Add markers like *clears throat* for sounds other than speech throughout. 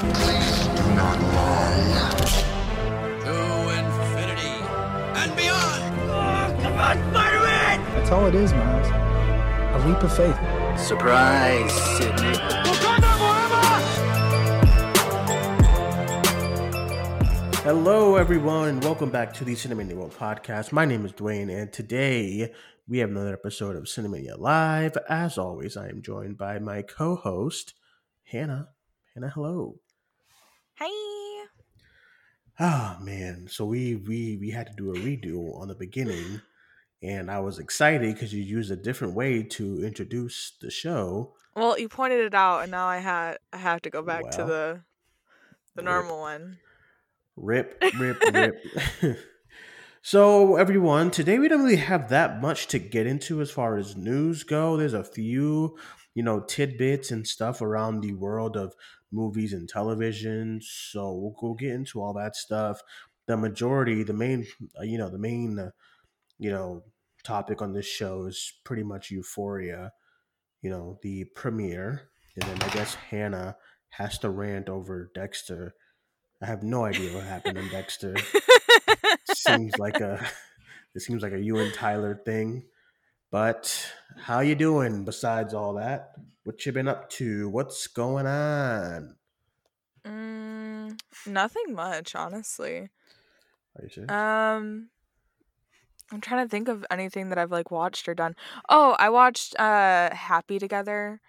Please do not lie. To infinity and beyond. Come on, Spider-Man! That's all it is, Miles. A leap of faith. Surprise, Sydney. Hello, everyone, and welcome back to the Cinemania World podcast. My name is Duane, and today we have another episode of Cinemania Live. As always, I am joined by my co-host Hannah. Hannah, hello. Hi. Oh man, so we we we had to do a redo on the beginning, and I was excited because you used a different way to introduce the show. Well, you pointed it out, and now I had I have to go back to Well, the the rip. normal one. Rip, rip, *laughs* rip. *laughs* so, everyone, today we don't really have that much to get into as far as news go. There's a few, you know, tidbits and stuff around the world of movies and television. So we'll go get into all that stuff. The majority, the main, uh, you know, the main, uh, you know, topic on this show is pretty much Euphoria. You know, the premiere, and then I guess Hannah has to rant over Dexter. I have no idea what happened in Dexter. *laughs* seems like a *laughs* it seems like a you and Tyler thing. But how you doing besides all that? What you been up to? What's going on? Mm, nothing much, honestly. Are you serious? Um, I'm trying to think of anything that I've like watched or done. Oh, I watched uh Happy Together,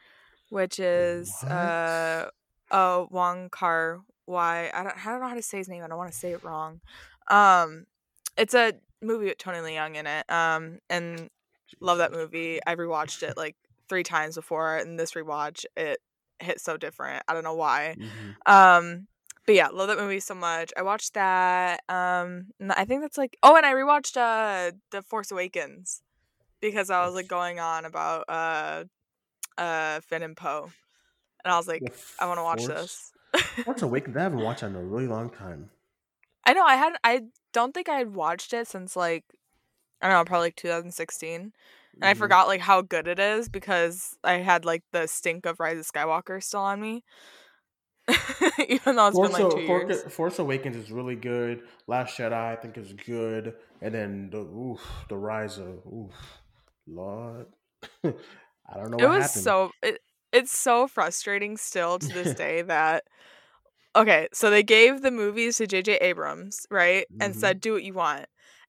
which is What? uh oh Wong Kar Wai. I don't I don't know how to say his name. I don't want to say it wrong. Um, it's a movie with Tony Leung in it. Um, and love that movie. I rewatched it like three times before, and this rewatch it hit so different. I don't know why. Mhm. Um, but yeah, love that movie so much. I watched that. Um, I think that's like oh, and I rewatched uh The Force Awakens because I was like going on about uh uh Finn and Poe, and I was like, I want to watch this. Force *laughs* Awakens. I haven't watched that in a really long time. I know I had I don't think I had watched it since like I don't know probably like 2016, and I Mhm. forgot like how good it is because I had like the stink of Rise of Skywalker still on me. *laughs* Even though it's Force, been like two Force, years. Force Awakens is really good. Last Jedi, I think, is good. And then the oof, the Rise of oof, Lord, *laughs* I don't know. it what was happened. so it, it's so frustrating still to this *laughs* day that okay so they gave the movies to jj abrams right and Mhm. said do what you want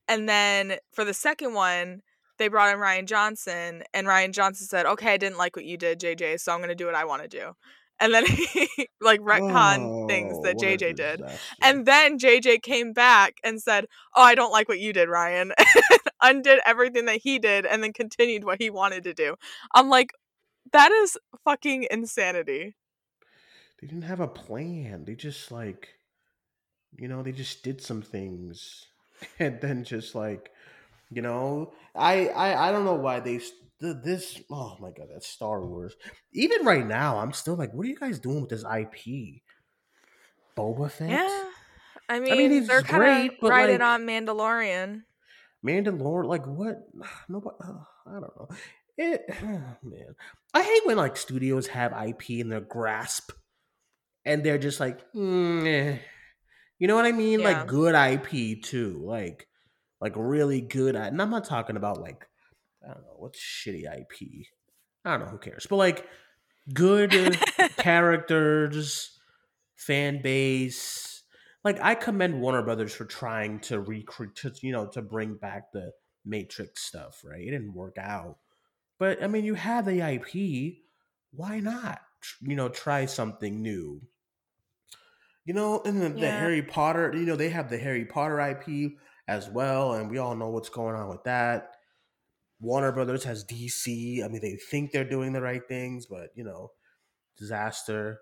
and then for the second one they brought in Rian Johnson and Rian Johnson said okay i didn't like what you did jj so i'm going to do what i want to do and then *laughs* he like retcon things Oh, that jj did and then JJ came back and said, "Oh, I don't like what you did, Rian." *laughs* undid everything that he did and then continued what he wanted to do. I'm like, that is fucking insanity. they didn't have a plan. They just like, you know, they just did some things, *laughs* and then just like, you know, I I I don't know why they this. Oh my god, that's Star Wars. Even right now, I'm still like, what are you guys doing with this IP? Boba Fett, Yeah. I mean, mean, it's they're kind of riding like- on Mandalorian. Mandalorian, like what? *sighs* Nobody, I don't know. It, *sighs* man, I hate when like studios have IP in their grasp, and they're just like, mm, eh. You know what I mean? Yeah. Like good IP too, like like really good. And I'm not talking about like I don't know what's shitty IP. I don't know who cares, but like good *laughs* characters, fan base. Like I commend Warner Brothers for trying to recreate, to, you know, to bring back the Matrix stuff. Right, it didn't work out, but I mean, you have the IP. Why not? You know, try something new. You know, and the Yeah. Harry Potter. You know, they have the Harry Potter IP as well, and we all know what's going on with that. Warner Brothers has DC. I mean, they think they're doing the right things, but you know, disaster.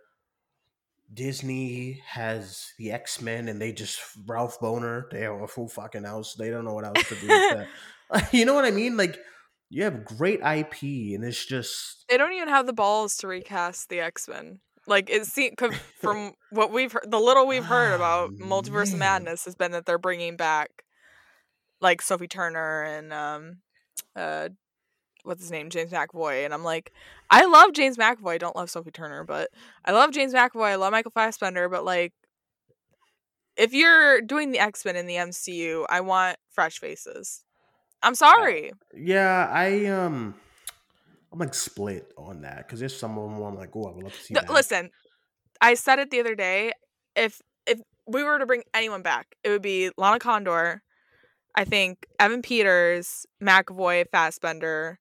Disney has the X Men, and they just Ralph Boner. They have a full fucking house. They don't know what else to do with that. *laughs* *laughs* you know what I mean? Like, you have great IP, and it's just They don't even have the balls to recast the X Men. Like it seems *laughs* from what we've heard, the little we've heard about Multiverse man. Madness has been that they're bringing back like Sophie Turner and um uh what's his name, James McAvoy, and I'm like, I love James McAvoy. I don't love Sophie Turner, but I love James McAvoy. I love Michael Fassbender, but like, if you're doing the X Men in the MCU, I want fresh faces. I'm sorry. Yeah, I um, I'm like split on that because there's some of them where I'm like, oh, I would love to see No, that. listen, I said it the other day. If if we were to bring anyone back, it would be Lana Condor. I think Evan Peters, McAvoy, Fassbender,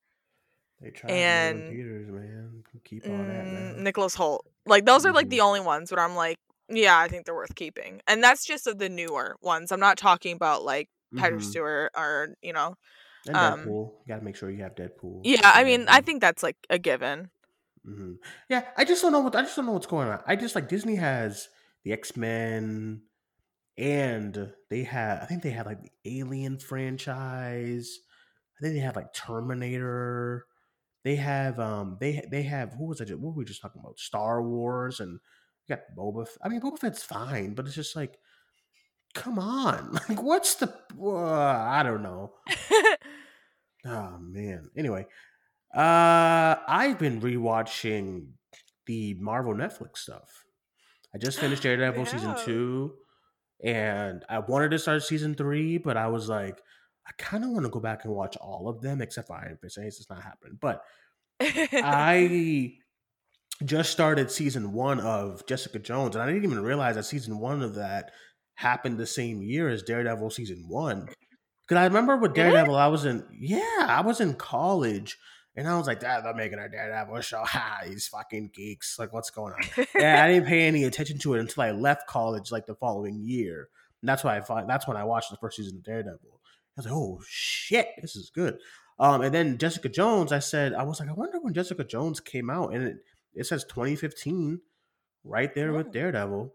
They tried and- Peters, man. Keep all that, mm, man. Nicholas Hoult. Like those are like Mhm. the only ones where I'm like, yeah, I think they're worth keeping. And that's just of the newer ones. I'm not talking about like Patrick Mhm. Stewart or you know. And um, Deadpool. You gotta make sure you have Deadpool. Yeah, I mean, I think that's like a given. hmm Yeah, I just don't know what I just don't know what's going on. I just like Disney has the X Men, and they have I think they have like the Alien franchise. I think they have like Terminator. They have um they they have who was I just, what were we just talking about? Star Wars and you got Boba. F- I mean Boba Fett's fine, but it's just like, come on, *laughs* like what's the? Uh, I don't know. *laughs* Oh man. Anyway, uh I've been rewatching the Marvel Netflix stuff. I just finished *gasps* Daredevil season two, and I wanted to start season three, but I was like, I kind of want to go back and watch all of them, except for Iron Fist. It's not happening. But *laughs* I just started season one of Jessica Jones, and I didn't even realize that season one of that happened the same year as Daredevil season one. Because I remember with? Daredevil, I was in yeah, I was in college, and I was like, "Dad, they're making a Daredevil *laughs* show. Ha, these fucking geeks! Like, what's going on?" and I didn't pay any attention to it until I left college, like the following year. And that's why I thought that's when I watched the first season of Daredevil. I was like, "Oh shit, this is good." Um, and then Jessica Jones, I said, I was like, I wonder when Jessica Jones came out, and it, it says 2015 right there with Oh. Daredevil,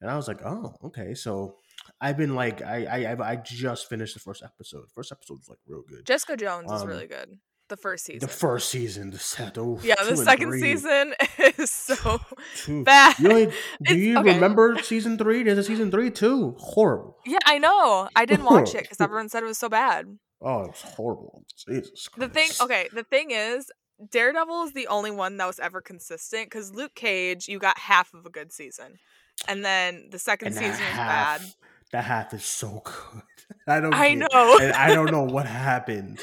and I was like, oh, okay. So I've been like, I I I've- I just finished the first episode. First episode was like real good. Jessica Jones is Um, really good. The first season. the first season, the set, oh, yeah, the second three, season *laughs* is so two. *laughs* bad. You *laughs* do It's- you okay. remember season three? There's a season three too. Horrible. Yeah, I know. I didn't watch it because everyone said it was so bad. Oh, it was horrible. Jesus The thing, okay, the thing is, Daredevil is the only one that was ever consistent because Luke Cage, you got half of a good season, and then the second And season was bad. That half is so good. *laughs* I don't. I know. and I don't know what happened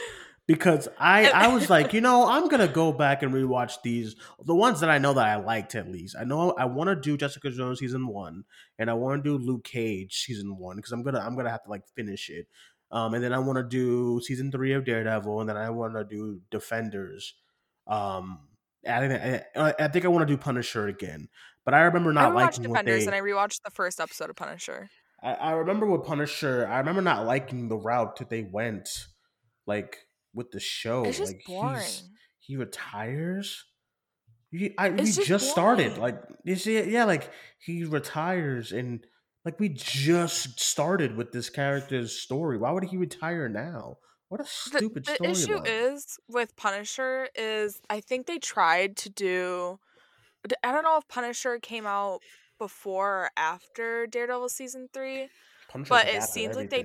because I I was like, *laughs* you know, I'm gonna go back and rewatch these the ones that I know that I liked at least. I know I want to do Jessica Jones season one, and I want to do Luke Cage season one because I'm gonna I'm gonna have to like finish it. Um, and then I want to do season three of Daredevil, and then I want to do Defenders. Um, I think I, I think I want to do Punisher again, but I remember I not rewatched liking Defenders they. and I rewatched the first episode of Punisher. I, I remember with Punisher, I remember not liking the route that they went, like with the show. It's just like boring. he retires. He, I, we just, just started. Like you see, yeah, like he retires, and like we just started with this character's story. Why would he retire now? What a stupid the story. issue is with Punisher is I think they tried to do. I don't know if Punisher came out before or after Daredevil season three. but it seems like they-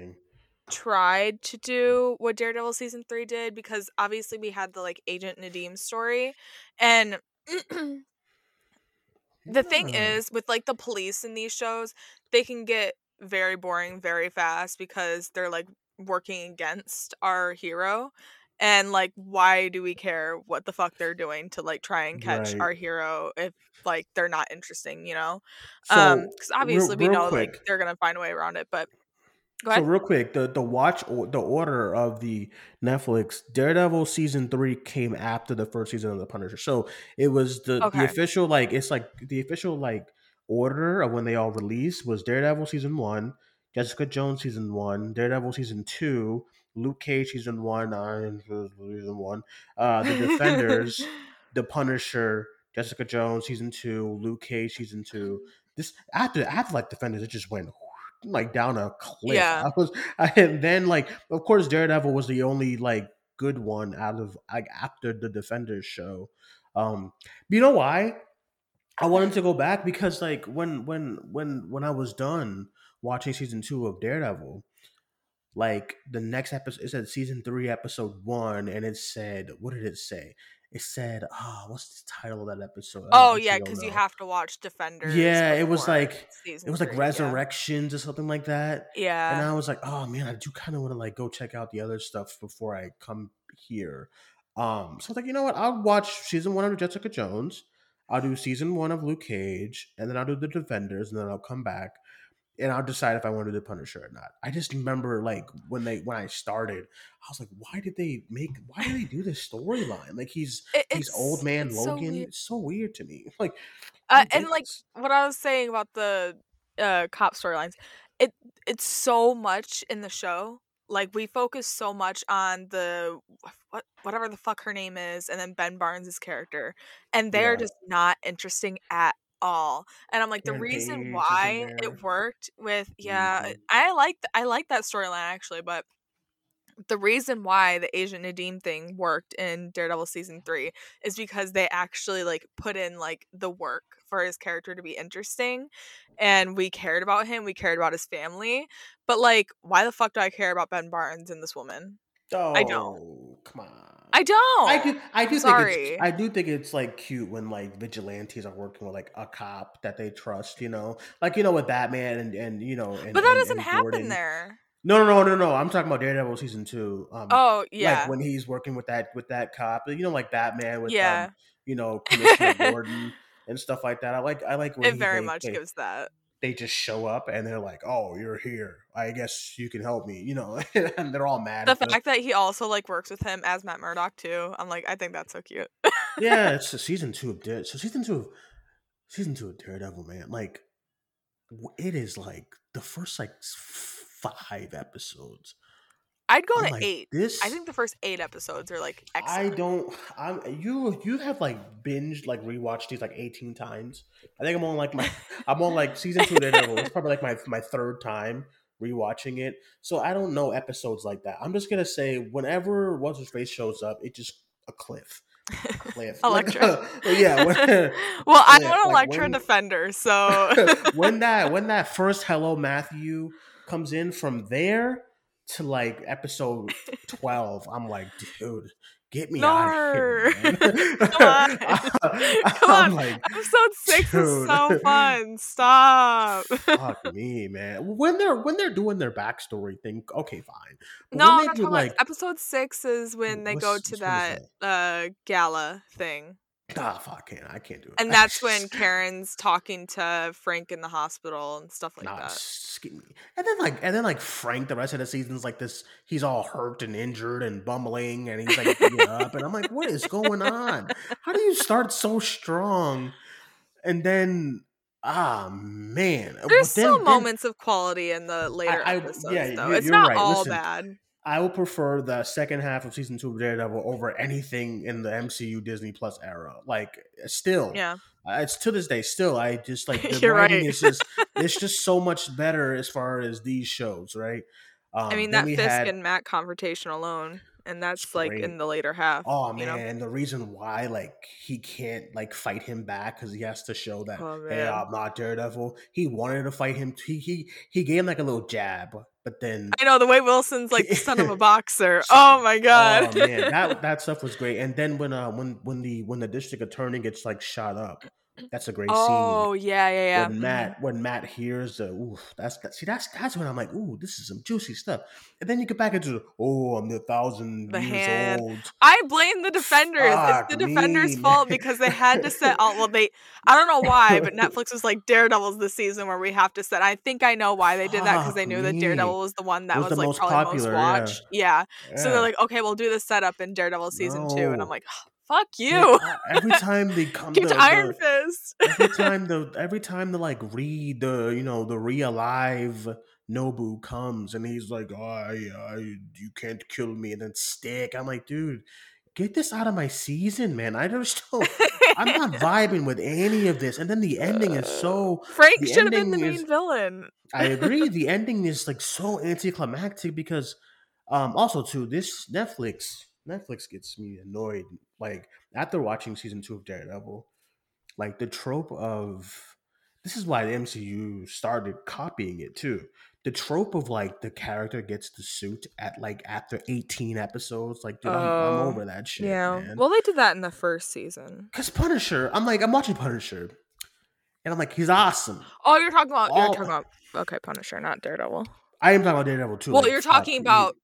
tried to do what Daredevil season three did because obviously we had the like Agent Nadeem story, and *clears throat* the thing is with like the police in these shows, they can get very boring very fast because they're like working against our hero. And like, why do we care what the fuck they're doing to like try and catch Right. our hero if like they're not interesting, you know? So, um, because real- obviously we know quick. like they're gonna find a way around it. But go So real quick, the the watch or the order of the Netflix Daredevil season three came after the first season of the Punisher. So it was the Okay. the official like it's like the official like order of when they all released was Daredevil season one, Jessica Jones season one, Daredevil season two, Luke Cage season one, Iron season one, uh, the Defenders, *laughs* the Punisher, Jessica Jones season two, Luke Cage season two. This after after like Defenders, it just went like down a cliff. Yeah. I was, *laughs* I, and then like of course Daredevil was the only like good one out of like after the Defenders show. Um, you know why? I wanted to go back because like when when when when I was done watching season two of Daredevil, like the next episode it said season three episode one and it said what did it say it said oh what's the title of that episode Oh yeah, because you have to watch Defenders. yeah it was like it was like three, yeah. resurrections or something like that Yeah. and i was like oh man i do kind of want to like go check out the other stuff before i come here um so i was like you know what i'll watch season one of jessica jones i'll do season one of luke cage and then i'll do the defenders and then i'll come back and I'll decide if I want to do the Punisher or not. I just remember like when they when I started, I was like, why did they make why did they do this storyline? Like he's It- he's old man it's so Logan. weird. it's so weird to me. *laughs* Like Uh, and like what I was saying about the uh, cop storylines, it it's so much in the show. Like we focus so much on the what whatever the fuck her name is, and then Ben Barnes' character, and they're Yeah. just not interesting at all. And I'm like, the Page reason why it worked with yeah, Mhm. I like I like that storyline actually, but the reason why the Agent Nadeem thing worked in Daredevil season three is because they actually like put in like the work for his character to be interesting and we cared about him, we cared about his family. But like, why the fuck do I care about Ben Barnes and this woman? oh, I don't. Come on. I don't. I do. I do think Sorry. it's. I do think it's like cute when like vigilantes are working with like a cop that they trust. You know, like you know with Batman and and you know. And, but that and- doesn't and happen there. No, no, no, no, no. I'm talking about Daredevil season two. Um, Oh yeah. like when he's working with that with that cop, you know, like Batman with Yeah. um, you know, *laughs* Commissioner Gordon and stuff like that. I like I like when it very much gives that. They just show up and they're like, "Oh, you're here. I guess you can help me," you know, *laughs* and they're all mad. The fact that he also like works with him as Matt Murdock too. I'm like, I think that's so cute. yeah, *laughs* it's a season two of Dare. So season two of season two of Daredevil, man. Like it is like the first like five episodes. I'd go I'm to like, eight. This I think the first eight episodes are like I don't. I'm you. You have like binged like rewatched these like eighteen times. I think I'm on like my. *laughs* I'm on like season two Daredevil. It's probably like my my third time rewatching it. So I don't know episodes like that. I'm just gonna say whenever what's his face shows up, it just a cliff. A cliff. *laughs* Like, Elektra. *laughs* yeah. When, well, I'm an like, Elektra when- defender, so when that when that first hello Matthew comes in from there to like episode 12 i'm like dude get me out of here man. *laughs* Come on. *laughs* Come i'm on. like episode six is so fun. Stop. fuck me man when they're when they're doing their backstory thing okay fine But no, not do, like about episode six is when they go to which that uh gala thing. Ah fuck I can't i can't do it And *laughs* that's when Karen's talking to Frank in the hospital and stuff like Nah, that. And then like and then like Frank, the rest of the season's like this. He's all hurt and injured and bumbling, and he's like beat up, and I'm like, what is going on? How do you start so strong, and then ah man, There's then- still then moments of quality in the later I- episodes, yeah, though. you- It's not right. all Listen, bad. I will prefer the second half of season two of Daredevil over anything in the MCU Disney Plus era. Like still, Yeah. it's to this day still. I just like *laughs* the You're writing right. is just *laughs* it's just so much better as far as these shows, right? Um, I mean, that Fisk had- and Matt confrontation alone, and that's like great. in the later half. Oh you man, know? and the reason why like he can't like fight him back because he has to show that Oh, hey. I'm not Daredevil. He wanted to fight him. He he he gave him like a little jab, but then I know the way Wilson's like the son of a *laughs* boxer. Oh my god. Oh man, that *laughs* that stuff was great. And then when uh when when the when the district attorney gets like shot up, that's a great oh scene. Oh yeah, yeah, yeah. When mhm. Matt when Matt hears the ooh, that's that, see that's that's when I'm like ooh this is some juicy stuff. And then you get back into oh I'm the thousand The years hand. old. I blame the defenders. Fuck it's the defenders' me, *laughs* fault man. because they had to set all. Well, they. I don't know why, but Netflix was like Daredevil's the season where we have to set. I think I know why they did that because they knew that. Daredevil was the one that Was was, like most probably popular, most yeah. watched. Yeah. So they're like, okay, we'll do the setup in Daredevil season two, and I'm No. like, fuck you. uh, every time they *laughs* come Get the, to Iron the- Fist. every *laughs* time the every time the like read the you know the realive Nobu comes and he's like, oh, I, I, you can't kill me, and then stick. I'm like, dude, get this out of my season, man. I just *laughs* don't. I'm not vibing with any of this. And then the ending is so. Frank should have been the main is- villain. I agree. the ending is like so anticlimactic because, um, also too this Netflix Netflix gets me annoyed. Like after watching season two of Daredevil, like the trope of this is why the MCU started copying it too. the trope of like the character gets the suit at like after 18 episodes. Like, dude, I'm, I'm Oh, over that shit. yeah. man. Well, they did that in the first season. Cause Punisher, I'm like, I'm watching Punisher, and I'm like, he's awesome. Oh, you're talking about. All- You're talking about. Okay, Punisher, not Daredevil. I am talking about Daredevil too. well, like, you're talking about.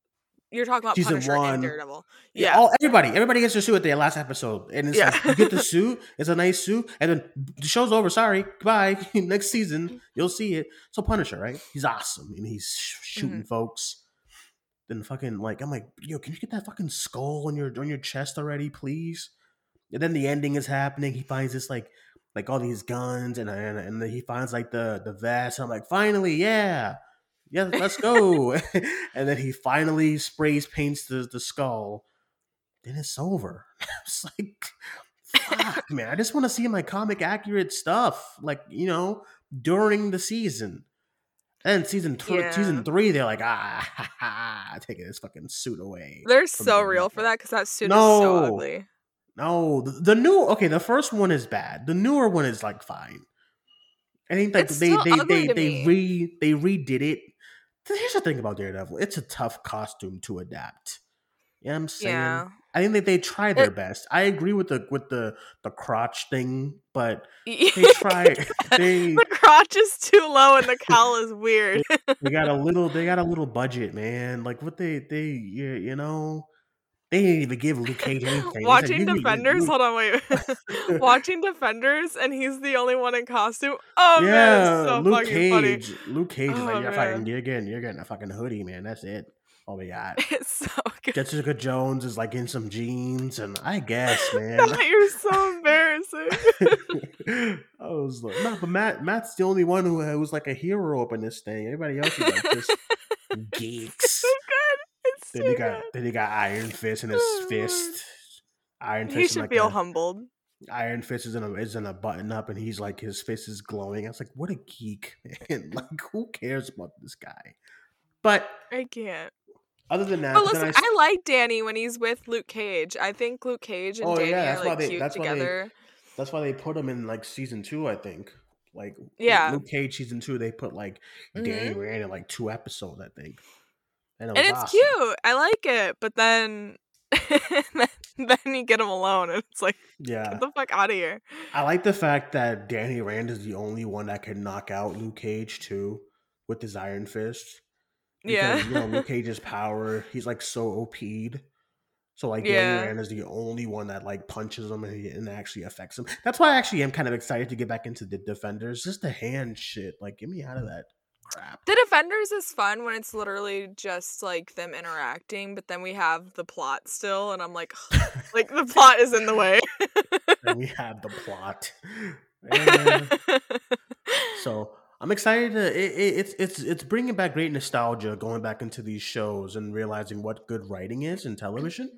You're talking about Season Punisher one. and Daredevil. Yeah, Yeah. all, everybody, everybody gets their suit at the last episode, and it's Yeah. like you get the *laughs* suit. It's a nice suit, and then the show's over. Sorry, goodbye. *laughs* Next season, you'll see it. So Punisher, right? He's awesome, and he's sh- shooting Mm-hmm. folks. Then fucking like, I'm like, yo, can you get that fucking skull on your on your chest already, please? And then the ending is happening. He finds this like like all these guns, and and, and then he finds like the the vest. I'm like, finally, yeah. Yeah, let's go. *laughs* and then he finally sprays paints the, the skull. Then it's over. *laughs* it's like, fuck, man. I just want to see my comic accurate stuff, like you know, during the season. And season two, Yeah. season three, they're like, ah, ha, *laughs* ha, taking this fucking suit away. They're so real for that because that suit is so No. ugly. No, the, the new okay, the first one is bad. The newer one is like fine. I think like It's they they they they me. re they redid it. Here's the thing about Daredevil: it's a tough costume to adapt. You know what I'm saying? Yeah. I think that they try their It- best. I agree with the with the the crotch thing, but they try. *laughs* the crotch is too low and the cowl is weird. they got a *laughs* little they got a little budget, man. Like what they they you, you know they didn't even give Luke Cage anything. Watching "You- you- Defenders, hold on, wait. *laughs* *laughs* Watching Defenders, and he's the only one in costume. Oh man, yeah, it's so Luke fucking funny. Cage. Luke Cage is Oh, like you're fucking you're getting you're getting a fucking hoodie, man. That's it. All we got. It's so good. Jessica Jones is like in some jeans, and I *laughs* guess, man. You're so embarrassing. I was like, no, but Matt Matt's the only one who was like a hero up in this thing. Everybody else is like just geeks. Then he got then he got Iron Fist in his fist. *sighs* Iron Fist He should like feel a- humbled. Iron Fist is in a is in a button up, and he's like his fist is glowing. I was like, what a geek, *laughs* man! Like, who cares about this guy? But I can't. other than that, But listen, I I like Danny when he's with Luke Cage. I think Luke Cage and Oh, Danny yeah, are that's why like they- cute that's why they- together. that's why they put him in like season two. I think, like Yeah. Luke Cage season two, they put like Danny Mhm. Rand in like two episodes, I think, and, it and it's awesome. cute. I like it, but then *laughs* then you get him alone, and it's like Yeah, get the fuck out of here. I like the fact that Danny Rand is the only one that can knock out Luke Cage too with his Iron Fist. Yeah. You know, Luke *laughs* Cage's power, he's like so OP'd. So like Yeah. Danny Rand is the only one that like punches him and, he, and actually affects him. That's why I actually am kind of excited to get back into the Defenders. Just the hand shit. Like, get me out of that crap. The Defenders is fun when it's literally just like them interacting, but then we have the plot still, and I'm like, like the plot is in the way. *laughs* and we *laughs* have the plot. And, so I'm excited to. It, it, it's it's it's bringing back great nostalgia, going back into these shows and realizing what good writing is in mm. television.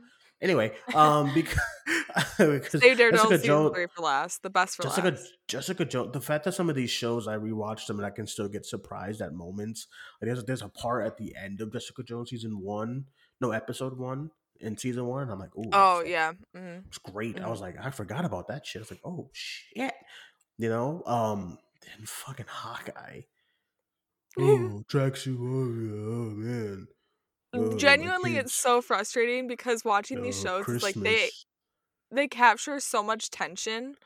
Anyway, um, because, *laughs* because Save Daredevil Jessica season Jones, three for last. The best for Jessica last. Jessica Jones. The fact that some of these shows I rewatched them and I can still get surprised at moments. Like there's there's a part at the end of Jessica Jones season one, no episode one in season one. I'm like, ooh, Oh that's- yeah. mhm. it's great. I Mhm. was like, I forgot about that shit. I was like, oh shit, you know. Um, then fucking Hawkeye. Oh, tracksuit warrior. Oh man. Oh, Genuinely, it's so frustrating because watching these Oh, shows is like they they capture so much tension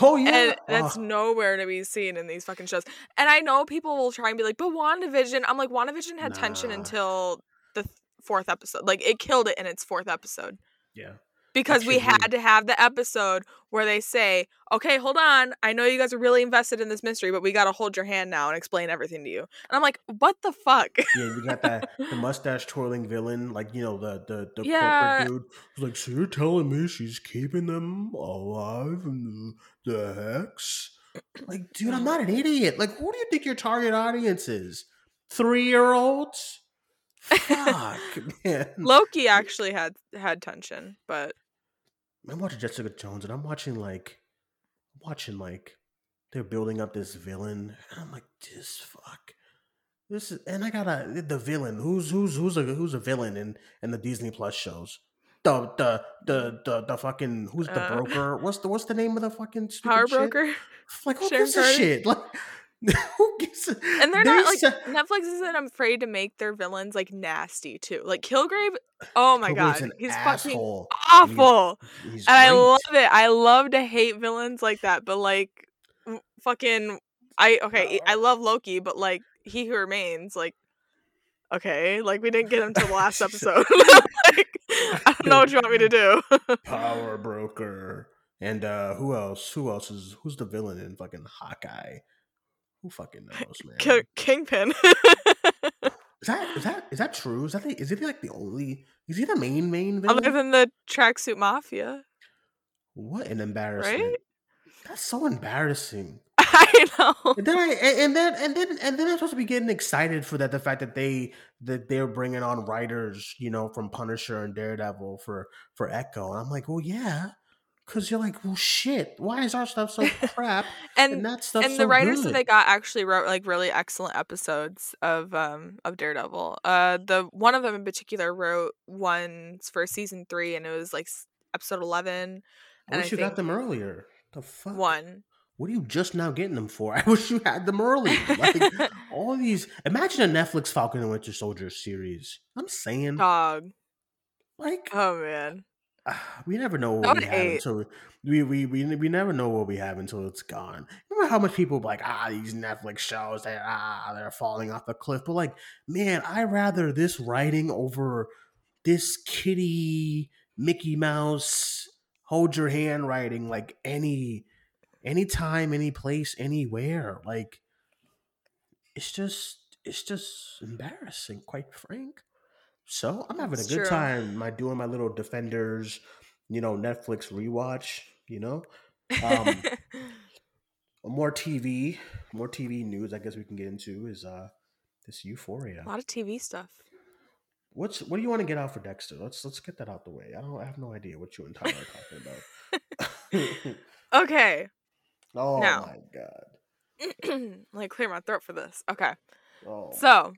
Oh yeah. and that's Oh, nowhere to be seen in these fucking shows. And I know people will try and be like, but WandaVision, I'm like, WandaVision had tension until the th- fourth episode. Like it killed it in its fourth episode. yeah. Because we had to have the episode where they say, Okay, hold on. I know you guys are really invested in this mystery, but we gotta hold your hand now and explain everything to you. And I'm like, what the fuck? Yeah, you got that the mustache twirling villain, like you know the the, the Yeah. corporate dude. Like, so you're telling me she's keeping them alive and the, the hex? Like, dude, I'm not an idiot. Like, who do you think your target audience is? Three year olds? Fuck, *laughs* man. Loki actually had had tension, but I'm watching Jessica Jones and I'm watching like watching like they're building up this villain and I'm like this fuck this is and I got to the villain who's who's who's a who's a villain in in the Disney Plus shows the the the the, the fucking who's the Uh, broker what's the what's the name of the fucking Power shit? Broker. like *laughs* who Sharon gives a shit like Who gives a- *laughs* And they're they not like said- Netflix isn't afraid to make their villains like nasty too. Like Kilgrave, oh my Kilgrave's god, he's fucking awful. He's and I love it. I love to hate villains like that, but like fucking I okay, I love Loki, but like he who remains, like okay, like we didn't get him to the last *laughs* episode. *laughs* like, I don't know what you want me to do. Power Broker. And uh who else? Who else is who's the villain in fucking Hawkeye? Who fucking knows, man? Ki- Kingpin. Is that is that is that true? Is that the, is he like the only? Is he the main main villain? Other than the tracksuit mafia. what an embarrassment! Right? That's so embarrassing. *laughs* I know. And then I and, and then and then and then I'm supposed to be getting excited for that the fact that they that they're bringing on writers, you know, from Punisher and Daredevil for for Echo, and I'm like, well, yeah, because you're like, well, shit, why is our stuff so *laughs* crap and, And that stuff and so the writers good? that they got actually wrote like really excellent episodes of um of Daredevil. Uh the one of them in particular wrote ones for season 3 and it was like episode 11 I wish I you got them earlier. The fuck? one. What are you just now getting them for? *laughs* I wish you had them earlier. Like *laughs* all these. Imagine a Netflix Falcon and Winter Soldier series. I'm saying, Dog. like, Oh man. *sighs* we never know what we have until we, we we we never know what we have until it's gone. Remember how much people like ah these Netflix shows they ah they're falling off the cliff, but like man, I rather this writing over this kitty Mickey Mouse hold your hand writing like any anytime, any place, anywhere. Like it's just it's just embarrassing, quite frank. So I'm having It's a good true. time. My doing my little Defenders, you know, Netflix rewatch. You know, um, *laughs* more TV, more TV news. I guess we can get into is uh this Euphoria. a lot of TV stuff. What's what do you want to get out for Dexter? Let's let's get that out the way. I don't I have no idea what you and Tyler are talking about. *laughs* Okay. *laughs* oh Now. my god. *clears throat* like clear my throat for this. Okay. Oh. So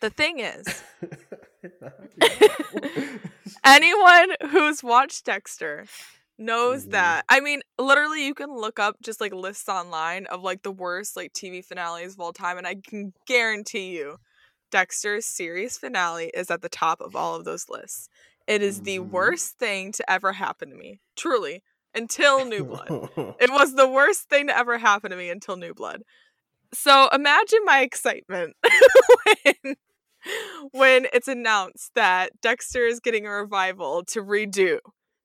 the thing is, *laughs* *laughs* anyone who's watched Dexter knows Mhm. that. I mean, literally, you can look up just like lists online of like the worst like TV finales of all time, and I can guarantee you, Dexter's series finale is at the top of all of those lists. It is the Mhm. worst thing to ever happen to me, truly, until New Blood. *laughs* It was the worst thing to ever happen to me until New Blood. So imagine my excitement *laughs* when when it's announced that Dexter is getting a revival to redo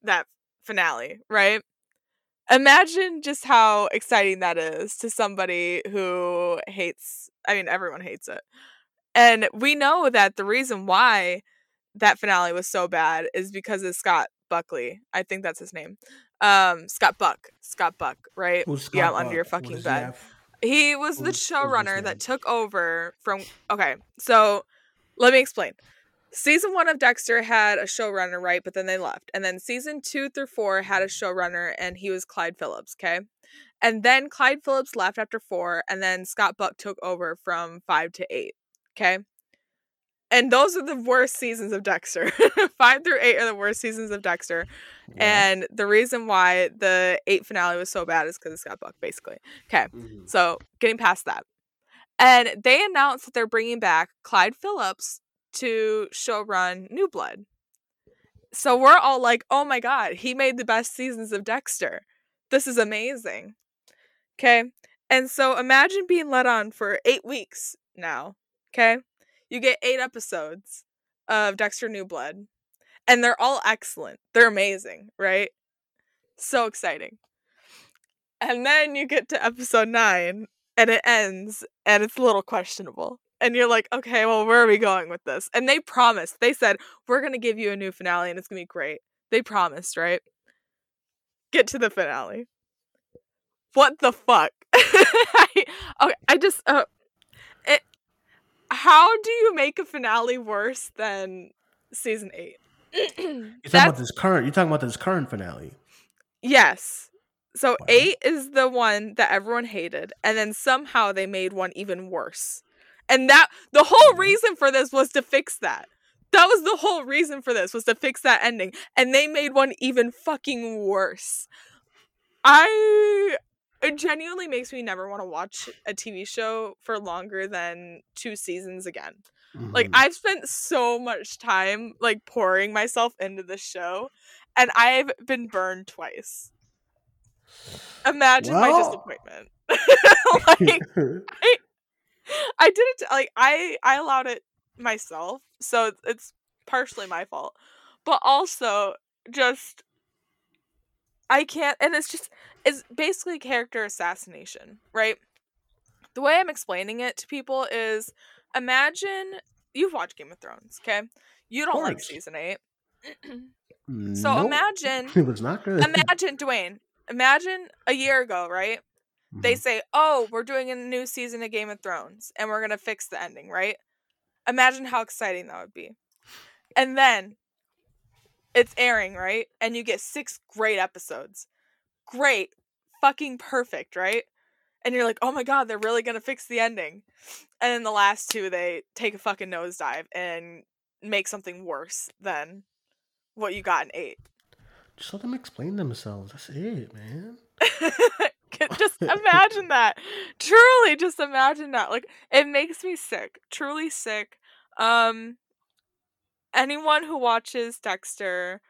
that finale, right? Imagine just how exciting that is to somebody who hates I mean everyone hates it. And we know that the reason why that finale was so bad is because of Scott Buckley. I think that's his name. Um Scott Buck. Scott Buck, right? Who's yeah, Scott under your fucking bed. He was the showrunner that took over from. Okay, so let me explain. Season one of Dexter had a showrunner, right? But then they left. And then season two through four had a showrunner, and he was Clyde Phillips, okay? And then Clyde Phillips left after four, and then Scott Buck took over from five to eight, okay? And those are the worst seasons of Dexter. *laughs* five through eight are the worst seasons of Dexter. Yeah. And the reason why the eight finale was so bad is because it's got Buck, basically. Okay. Mhm. So getting past that. And they announced that they're bringing back Clyde Phillips to showrun New Blood. So we're all like, oh my God, he made the best seasons of Dexter. This is amazing. Okay. And so imagine being let on for eight weeks now. Okay. You get eight episodes of Dexter New Blood, and they're all excellent. They're amazing, right? So exciting. And then you get to episode nine and it ends and it's a little questionable. And you're like, okay, well, where are we going with this? And they promised, they said, we're going to give you a new finale and it's going to be great. They promised, right? Get to the finale. What the fuck? *laughs* I, okay, I just, uh, how do you make a finale worse than season eight? You're talking about this current. You're talking about this current finale. Yes. So Wow. eight is the one that everyone hated, and then somehow they made one even worse. And that the whole mm-hmm. reason for this was to fix that. That was the whole reason for this was to fix that ending, and they made one even fucking worse. I it genuinely makes me never want to watch a TV show for longer than two seasons again. Like Mhm. I've spent so much time like pouring myself into this show and I've been burned twice. Imagine my disappointment. *laughs* like *laughs* I did it like I I allowed it myself, so it's partially my fault. But also just I can't and it's just it's basically character assassination, right? The way I'm explaining it to people is imagine you've watched Game of Thrones, okay? You don't like season 8. so Nope. imagine *laughs* it was not good. imagine Duane, imagine a year ago, right? they Mhm. say, "Oh, we're doing a new season of Game of Thrones and we're going to fix the ending," right? Imagine how exciting that would be. And then it's airing, right? And you get 6 great episodes. Great. Fucking perfect, right? And you're like, "Oh my god, they're really going to fix the ending." And then the last two they take a fucking nosedive and make something worse than what you got in 8. Just let them explain themselves. That's it, man. *laughs* *laughs* Just imagine that truly just imagine that like it makes me sick truly sick um anyone who watches dexter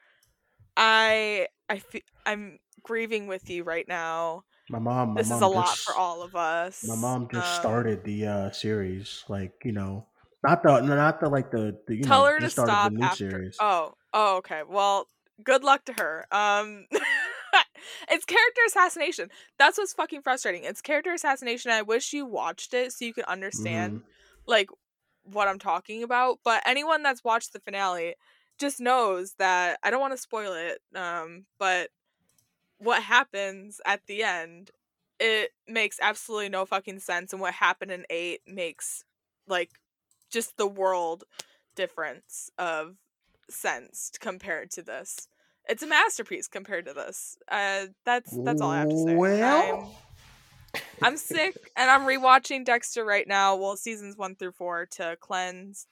i i fe- i'm grieving with you right now My mom. My this mom is a lot for all of us My mom just Um, started the uh series, like you know, not the not the like the, the you tell know, her to just started stop the new after series. oh oh okay well good luck to her um *laughs* it's character assassination that's what's fucking frustrating it's character assassination i wish you watched it so you could understand Mhm. like what I'm talking about, but anyone that's watched the finale just knows that I don't want to spoil it. Um, but what happens at the end, it makes absolutely no fucking sense, and what happened in eight makes like just the world difference of sense compared to this. It's a masterpiece compared to this. Uh, that's that's all I have to say. Well- I'm- I'm sick and I'm rewatching Dexter right now. Well, seasons one through four to cleanse.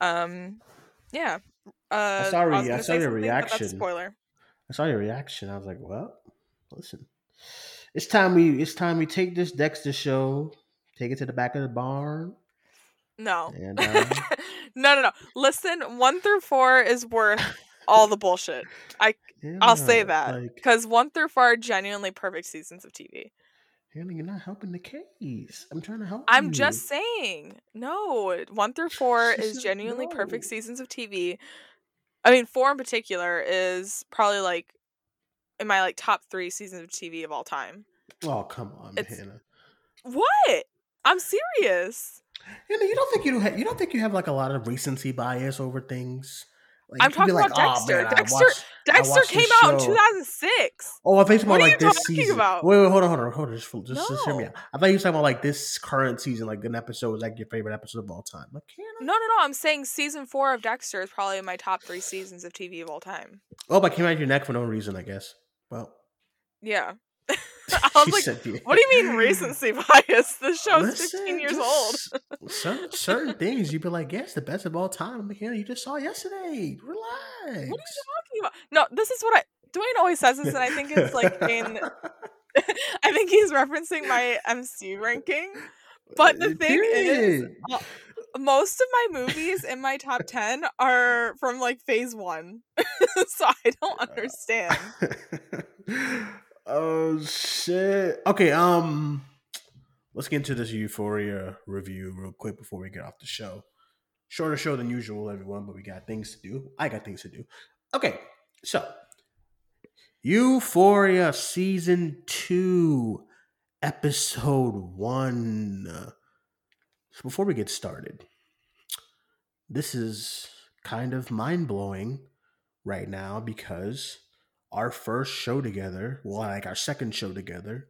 Um, yeah. Uh, saw I re- was I saw your something, but that's a reaction. spoiler. I saw your reaction. I was like, well, listen, it's time we it's time we take this Dexter show, take it to the back of the barn, No. and *laughs* um, no, no, no. Listen, one through four is worth all the bullshit. I *laughs* I'll say yeah, that Like, because one through four are genuinely perfect seasons of TV. Hannah, you're not helping the case. I'm trying to help. I'm you. just saying, no. One through *laughs* four She is genuinely perfect seasons of TV. I mean, four in particular is probably like in my like top three seasons of TV of all time. Oh come on, It's- Hannah. What? I'm serious. Hannah, you don't think you have, you don't think you have like a lot of recency bias over things? Like, I'm you could be talking about "Oh, Dexter. man, Dexter- watched- Dexter came out in 2006. Oh, I think about like this season. about? Wait, wait, hold on, hold on, hold on. Just, just, just hear me No. out. I thought you were talking about like this current season, like an episode was like your favorite episode of all time. Like. No, no, no. I'm saying season four of Dexter is probably my top three seasons of TV of all time. Oh, but I came out your neck for no reason, I guess. Well, Yeah. *laughs* *laughs* I was like, said, yeah. what do you mean recency *laughs* bias? This show's Listen, 15 years old. Certain, things you'd be like, yes, the best of all time. I'm like, Hannah, you just saw yesterday. Relax. What are you talking about? No, this is what I. Duane always says this, and I think it's like in. *laughs* I think he's referencing my MC ranking. But the thing is, Period. Uh, most of my movies in my top 10 are from like phase one. so I don't understand. Oh shit. Okay, um let's get into this Euphoria review real quick before we get off the show. Shorter show than usual, everyone, but we got things to do. I got things to do. Okay, so Euphoria season two, episode one. So before we get started, this is kind of mind blowing right now because our first show together, well, like our second show together,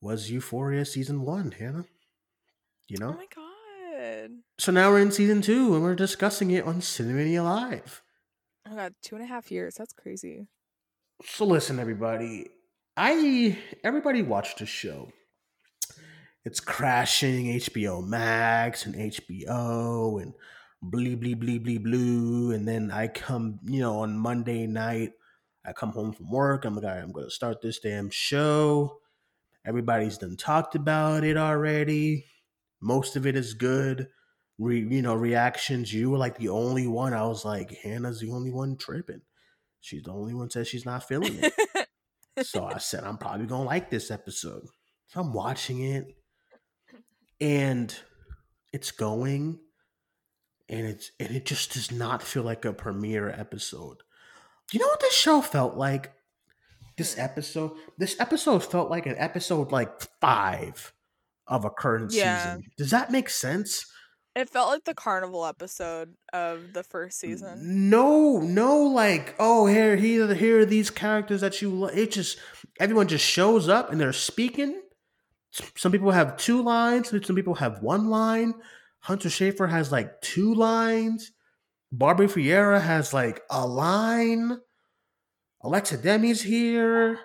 was Euphoria season one, Hannah. You know? Oh my god. So now we're in season two and we're discussing it on Cinemania Live. Oh my god, two and a half years. That's crazy. So listen, everybody. I everybody watched the show. It's crashing HBO Max and HBO and blee blee blee blee blue. And then I come, you know, on Monday night, I come home from work. I'm like, right, I'm gonna start this damn show. Everybody's done talked about it already. Most of it is good. Re, you know, reactions. You were like the only one. I was like, Hannah's the only one tripping. She's the only one says she's not feeling it. *laughs* so I said, I'm probably gonna like this episode. So I'm watching it, and it's going, and it's and it just does not feel like a premiere episode. You know what this show felt like? This hmm. episode, this episode felt like an episode like five of a current Yeah. season. Does that make sense? It felt like the carnival episode of the first season. No, no, like oh here, here, here are these characters that you. Lo-. It just everyone just shows up and they're speaking. Some people have two lines. Some people have one line. Hunter Schafer has like two lines. Barbie Ferreira has like a line. Alexa Demie's here.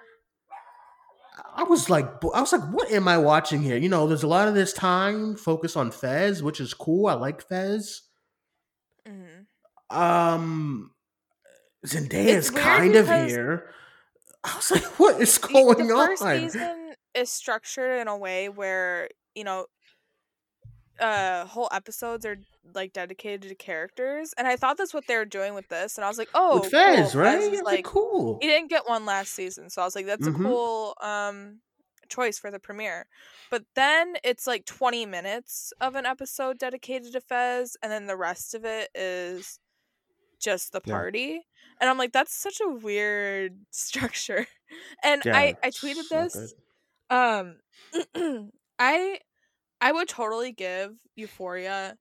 I was like, I was like, what am I watching here? You know, there's a lot of this time focus on Fez, which is cool. I like Fez. hmm Um, Zendaya is kind of here. I was like, *laughs* what is going the first on? season is structured in a way where you know uh whole episodes are like dedicated to characters and i thought that's what they were doing with this and i was like oh With Fez, cool. right? Fez Yeah, like, cool. he didn't get one last season so i was like that's Mhm. a cool um choice for the premiere but then it's like 20 minutes of an episode dedicated to fez and then the rest of it is just the Yeah. party and i'm like that's such a weird *laughs* structure and Yeah, i i tweeted this um *clears throat* i i would totally give euphoria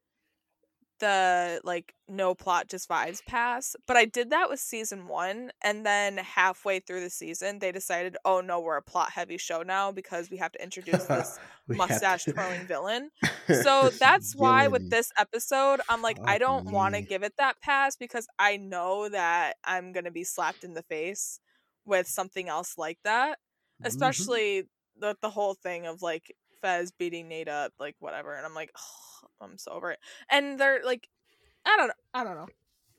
the like no plot just vibes pass but i did that with season one and then halfway through the season they decided oh no we're a plot heavy show now because we have to introduce this *laughs* mustache twirling villain. *laughs* So that's why with this episode i'm like i don't want to give it that pass because i know that i'm gonna be slapped in the face with something else like that. Mhm. especially the the whole thing of like Fez beating Nate up, like whatever, and I'm like, I'm so over it. And they're like, I don't know, I don't know.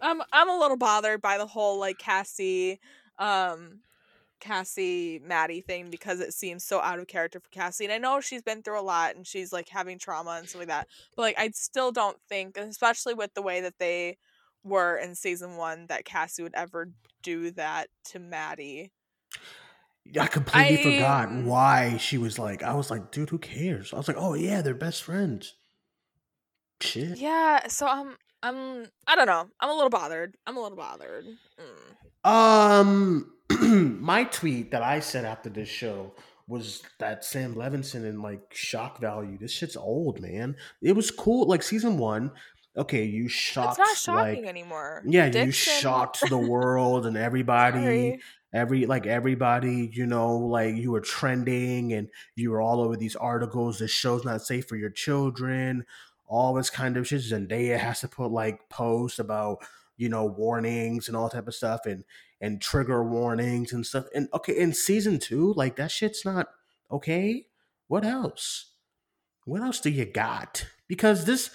I'm I'm a little bothered by the whole like Cassie, um, Cassie Maddie thing because it seems so out of character for Cassie. And I know she's been through a lot and she's like having trauma and stuff like that, but like I still don't think, especially with the way that they were in season one, that Cassie would ever do that to Maddie. I completely I- forgot why she was like. I was like, dude, who cares? I was like, oh yeah, they're best friends. Shit. Yeah, so I'm I'm I don't know. I'm a little bothered. I'm a little bothered. Mm. Um, *clears throat* my tweet that I said after this show was that Sam Levinson and like shock value. This shit's old, man. It was cool, like season one. Okay, you shocked. It's not shocking like, anymore. yeah, you shocked the world and *laughs* everybody. Every like everybody you know like you were trending and you were all over these articles this show's not safe for your children all this kind of shit zendaya has to put like posts about you know warnings and all type of stuff and and trigger warnings and stuff and okay in season two like that shit's not okay. What else? What else do you got? Because this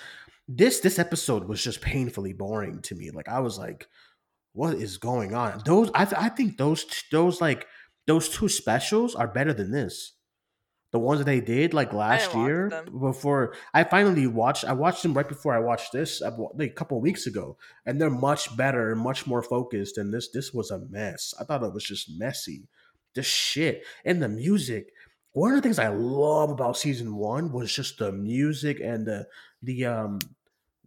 this this episode was just painfully boring to me. Like i was like what is going on? Those I th- I think those those like those two specials are better than this. The ones that they did like last year before I finally watched I watched them right before I watched this uh, like a couple weeks ago and they're much better and much more focused and this this was a mess. I thought it was just messy. The shit and the music. One of the things I love about season 1 was just the music and the the um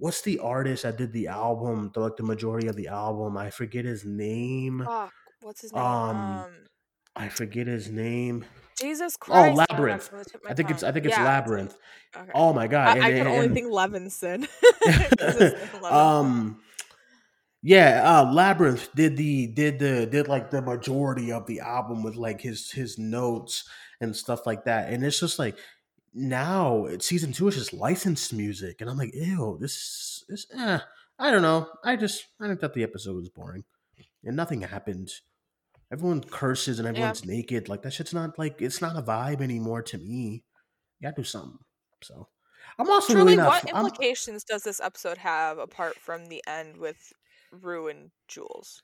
what's the artist that did the album, the, like the majority of the album? I forget his name. Fuck, what's his name? Um, Um, I forget his name. Jesus Christ. oh, Labrinth. that's on the tip of my I think it's I think it's Yeah, Labrinth. okay. Oh my god! I, and- I could and- only and- think Levinson. 'Cause his name Levinson. um yeah uh labrinth did the did the did like the majority of the album with like his his notes and stuff like that and it's just like now it's season two is just licensed music and i'm like ew this is eh, i don't know. I just i think that the episode was boring. And nothing happened. Everyone curses and everyone's naked like that shit's not like it's not a vibe anymore to me. You gotta do something so. I'm also Truly, really not what I'm- implications does this episode have apart from the end with Rue and Jules?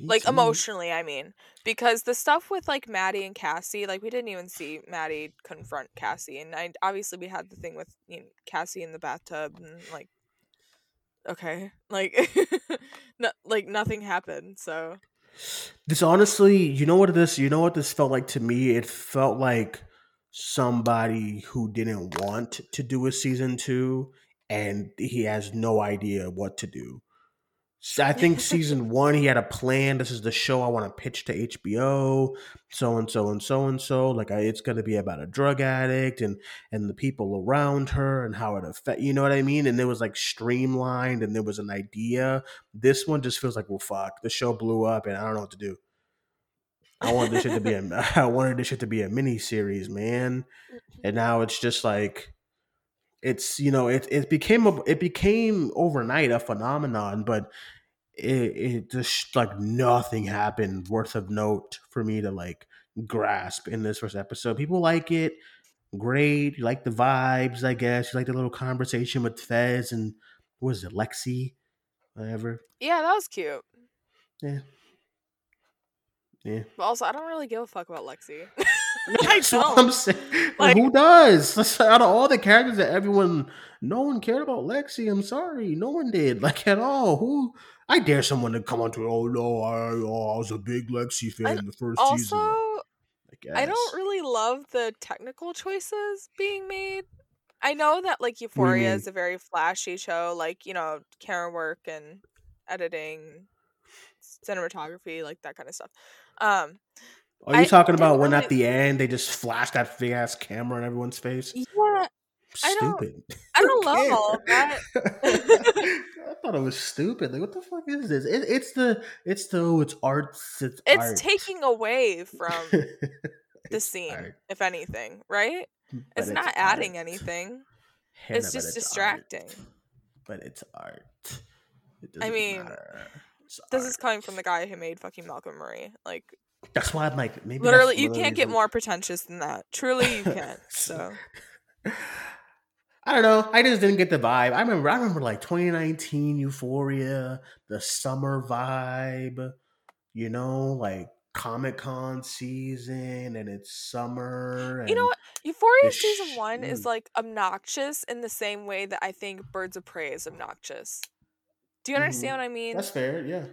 Like emotionally i mean because the stuff with like maddie and cassie like we didn't even see maddie confront cassie and I, obviously we had the thing with you know, cassie in the bathtub and like okay *laughs* like no, like nothing happened so This honestly, you know what this, you know what this felt like to me? It felt like somebody who didn't want to do a season two and he has no idea what to do. I think season *laughs* one, he had a plan. This is the show I want to pitch to HBO, so and so and so and so. Like I, it's going to be about a drug addict and and the people around her and how it affect. You know what I mean? And it was like streamlined, and there was an idea. This one just feels like, well, fuck. The show blew up, and I don't know what to do. I wanted this shit to be a, *laughs* I wanted this shit to be a mini series, man. And now it's just like, it's you know, it it became a it became overnight a phenomenon, but it it just like nothing happened worth of note for me to like grasp in this first episode. People like it, great. You like the vibes, I guess. You like the little conversation with Fez and what was it, Lexi, whatever. yeah that was cute Yeah, yeah. but also i don't really give a fuck about lexi *laughs* *laughs* That's what. I'm saying. Like, who does? *laughs* Out of all the characters that everyone, no one cared about Lexi. I'm sorry, no one did. *laughs* Like at all. Who? I dare someone to come onto. Oh no, I, oh, I was a big Lexi fan the first also season. I, guess. I don't really love the technical choices being made. I know that like Euphoria is a very flashy show, like you know camera work and editing, cinematography, like that kind of stuff. Um, Are you I talking about when at the end they just flash that big ass camera in everyone's face? yeah, I don't- Stupid. *laughs* I don't love all of that. *laughs* I thought it was stupid. Like, what the fuck is this? It, it's the, it's the, oh, it's art. It's, It's art. taking away from *laughs* the scene, art, if anything, right? but It's not adding art. anything. Hannah, It's just distracting. But it's art. It I mean. This is coming from the guy who made fucking Malcolm Marie. Like That's why I'm like, maybe literally, you one of the can't get more pretentious than that. Truly, you *laughs* can't. So. I don't know. I just didn't get the vibe. I remember. I remember like 2019 Euphoria, the summer vibe. You know, like Comic Con season, and it's summer. You know what? Euphoria season sh- one is like obnoxious in the same way that I think Birds of Prey is obnoxious. Do you understand mm-hmm. what I mean? That's fair. Yeah.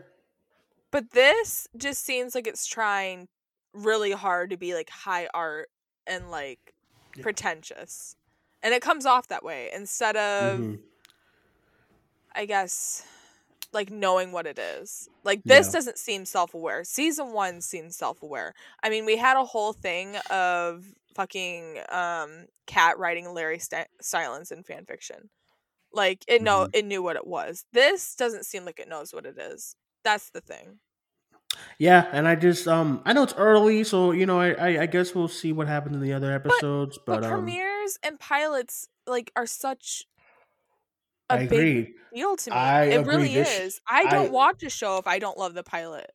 But this just seems like it's trying really hard to be like high art and like Yeah. pretentious. And it comes off that way instead of Mhm. I guess like knowing what it is. Like this Yeah. doesn't seem self-aware. Season 1 seems self-aware. I mean, we had a whole thing of fucking um Kat writing Larry St- Silence in fan fiction. Like it know Mm-hmm. it knew what it was. This doesn't seem like it knows what it is. That's the thing. Yeah, and I just um I know it's early, so you know I I, I guess we'll see what happens in the other episodes. But, But, um, premieres and pilots like are such a I big agree. deal to me. I it agree. really This- is. I don't I- watch a show if I don't love the pilot.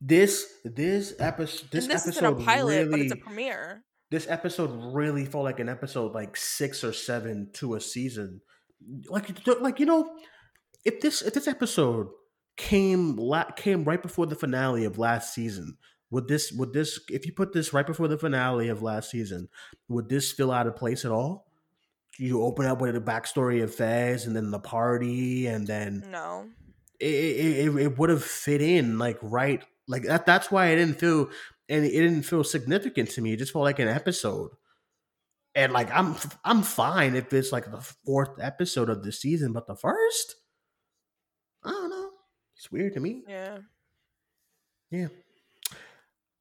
This this episode this, this episode isn't a pilot, really but it's a premiere. this episode really felt like an episode like six or seven to a season. Like like you know, if this if this episode came la- came right before the finale of last season, would this would this if you put this right before the finale of last season, would this feel out of place at all? You open up with the backstory of Fez and then the party and then No. it it, it, would have fit in like right like that that's why it didn't feel and it didn't feel significant to me it just felt like an episode and like i'm i'm fine if it's like the fourth episode of the season but the first i don't know it's weird to me Yeah. yeah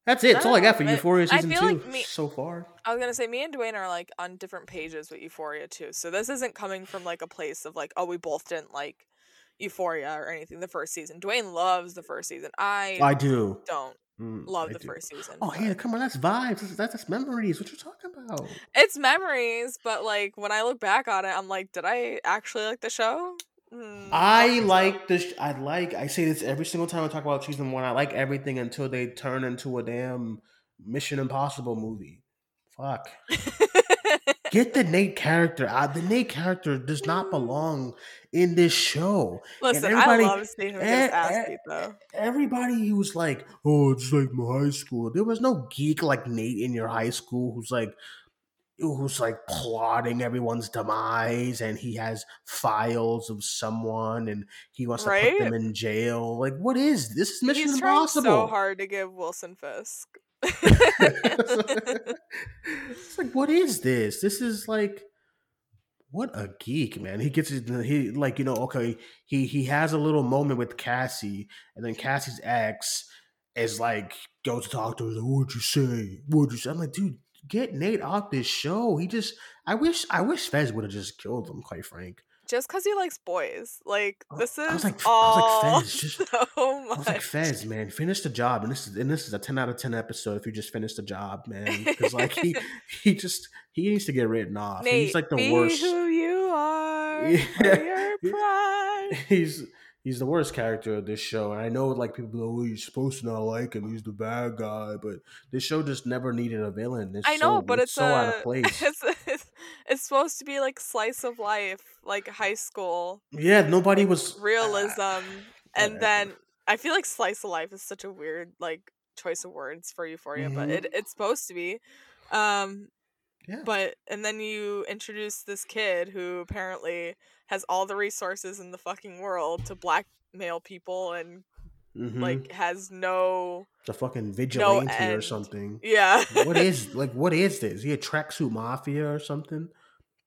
that's it that's all i got for euphoria I season feel two like me- so far I was gonna say me and Duane are like on different pages with Euphoria too. So this isn't coming from like a place of like, oh, we both didn't like Euphoria or anything the first season. Duane loves the first season. I, i do don't Mm, love I the do. first season. oh yeah come on that's vibes that's, that's, that's memories what you talking about It's memories, but like when I look back on it, I'm like, did I actually like the show? Hmm, I like this. I like. I say this every single time I talk about season one. I like everything until they turn into a damn Mission Impossible movie. Fuck. *laughs* Get the Nate character out. The Nate character does not belong in this show. Listen, everybody- I love seeing him get eh, ass eh, though. Everybody was like, "Oh, it's like my high school." There was no geek like Nate in your high school who's like, who's like plotting everyone's demise, and he has files of someone, and he wants to put them in jail. Like, what is this? Is Mission He's Impossible? so hard to give Wilson Fisk. *laughs* it's like, what is this? This is like, what a geek, man. He gets his, he like, you know, okay, he he has a little moment with Cassie, and then Cassie's ex is like, goes to talk to her, like, what'd you say? What'd you say? I'm like, dude, get Nate off this show. He just, I wish, I wish Fez would have just killed him, quite frank. Just because he likes boys, like this is I was like- I was all like, Fez, *laughs* just- so I much. was like, Fez, man, finish the job, and this is and this is a ten out of ten episode. If you just finish the job, man, because like he *laughs* he just he needs to get written off. Nate, he's like the be worst. who you are. *laughs* Yeah. Your pride. He's he's the worst character of this show, and I know like people go, "Oh, you're supposed to not like him. He's the bad guy," but this show just never needed a villain. It's I know, so, but it's, so out of *laughs* place. It's, it's it's supposed to be like slice of life, like high school yeah, nobody was realism, and whatever. then I feel like slice of life is such a weird like choice of words for Euphoria, but it, it's supposed to be. Um, Yeah. but and then you introduce this kid who apparently has all the resources in the fucking world to blackmail people and Mhm. like has no the fucking vigilante or something. yeah. what is *laughs* like what is this? He a tracksuit mafia or something?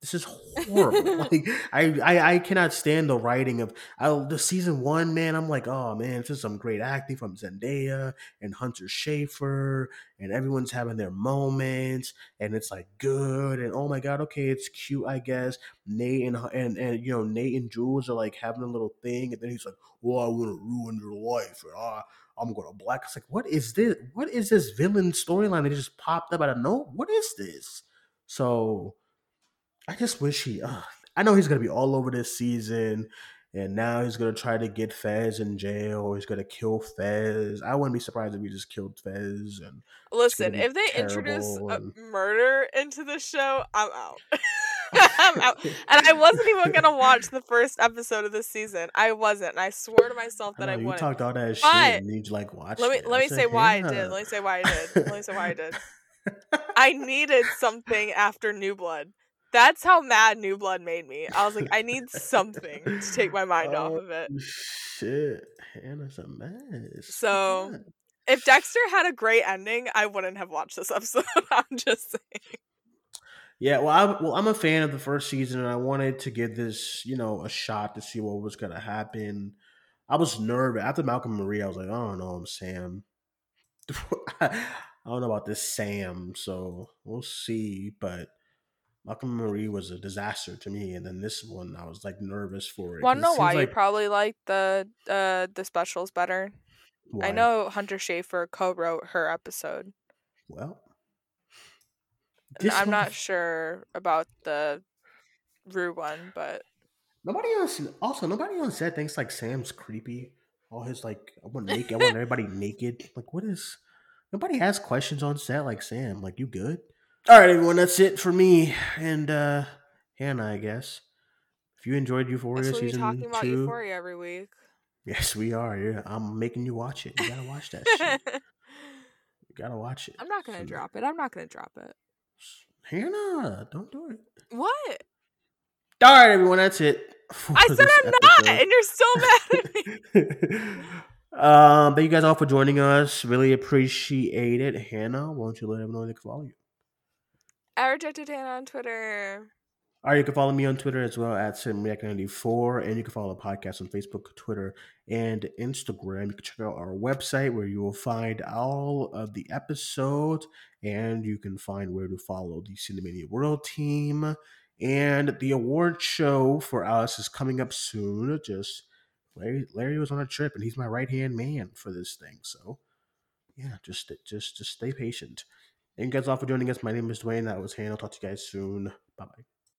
This is horrible. *laughs* like I, I I cannot stand the writing of I, the season one. Man, I'm like, oh man, this is some great acting from Zendaya and Hunter Schafer, and everyone's having their moments, and it's like good, and oh my god, okay, it's cute, I guess. Nate and and and you know Nate and Jules are like having a little thing, and then he's like, well, I want to ruin your life, and I, I'm gonna black. It's like, what is this? What is this villain storyline that just popped up out of no? What is this? So, I just wish he. Uh, I know he's gonna be all over this season, and now he's gonna try to get Fez in jail. Or he's gonna kill Fez. I wouldn't be surprised if he just killed Fez. And Listen, if they introduce and- murder into the show, I'm out. *laughs* I'm out. *laughs* And I wasn't even gonna watch the first episode of this season. I wasn't. And I swore to myself that I I, know, you wouldn't. talked all that But- shit, and you like watch. let me it. let me said, say why I did. Let me say why I did. Let me say why I did. *laughs* I needed something after New Blood. That's how mad New Blood made me. I was like, I need something to take my mind off Oh, of it. Shit, Hannah's a mess. So- God. If Dexter had a great ending, I wouldn't have watched this *laughs* episode. I'm just saying. Yeah, well, I'm well, I'm a fan of the first season, and I wanted to give this, you know, a shot to see what was gonna happen. I was nervous after Malcolm and Marie. I was like, I don't know, I'm Sam. *laughs* I don't know about this Sam, so we'll see. But Malcolm Marie was a disaster to me, and then this one, I was like nervous for it. 'cause to it know why you probably like the uh the specials better? why? I know Hunter Schafer co-wrote her episode. Well, I'm not sure about the Rue one, but Nobody else. Also, nobody on set thinks like Sam's creepy. All his like, I want naked. I want everybody *laughs* naked. Like, what is? Nobody has questions on set like Sam. Like, you good? All right, everyone. That's it for me and uh Hannah. I guess. If you enjoyed Euphoria that's what we're season talking about two, Euphoria every week. yes, we are. Yeah, I'm making you watch it. You gotta watch that shit. *laughs* You gotta watch it. I'm not gonna So- drop it. I'm not gonna drop it. Hannah, don't do it. What? All right, everyone. That's it. I said I'm not, and you're still mad at me. *laughs* um, thank you guys all for joining us. Really appreciate it. Hannah, why don't you let everyone know they can follow you? I rejected Hannah on Twitter. All right, you can follow me on Twitter as well at Simreact94, and you can follow the podcast on Facebook, Twitter, and Instagram. You can check out our website where you will find all of the episodes, and you can find where to follow the Cinemania World team. And the award show for us is coming up soon. Just Larry, Larry was on a trip, and he's my right hand man for this thing. So, yeah, just just just stay patient. Thank you guys all for joining us. My name is Duane. That was Hannah. I'll talk to you guys soon. Bye bye.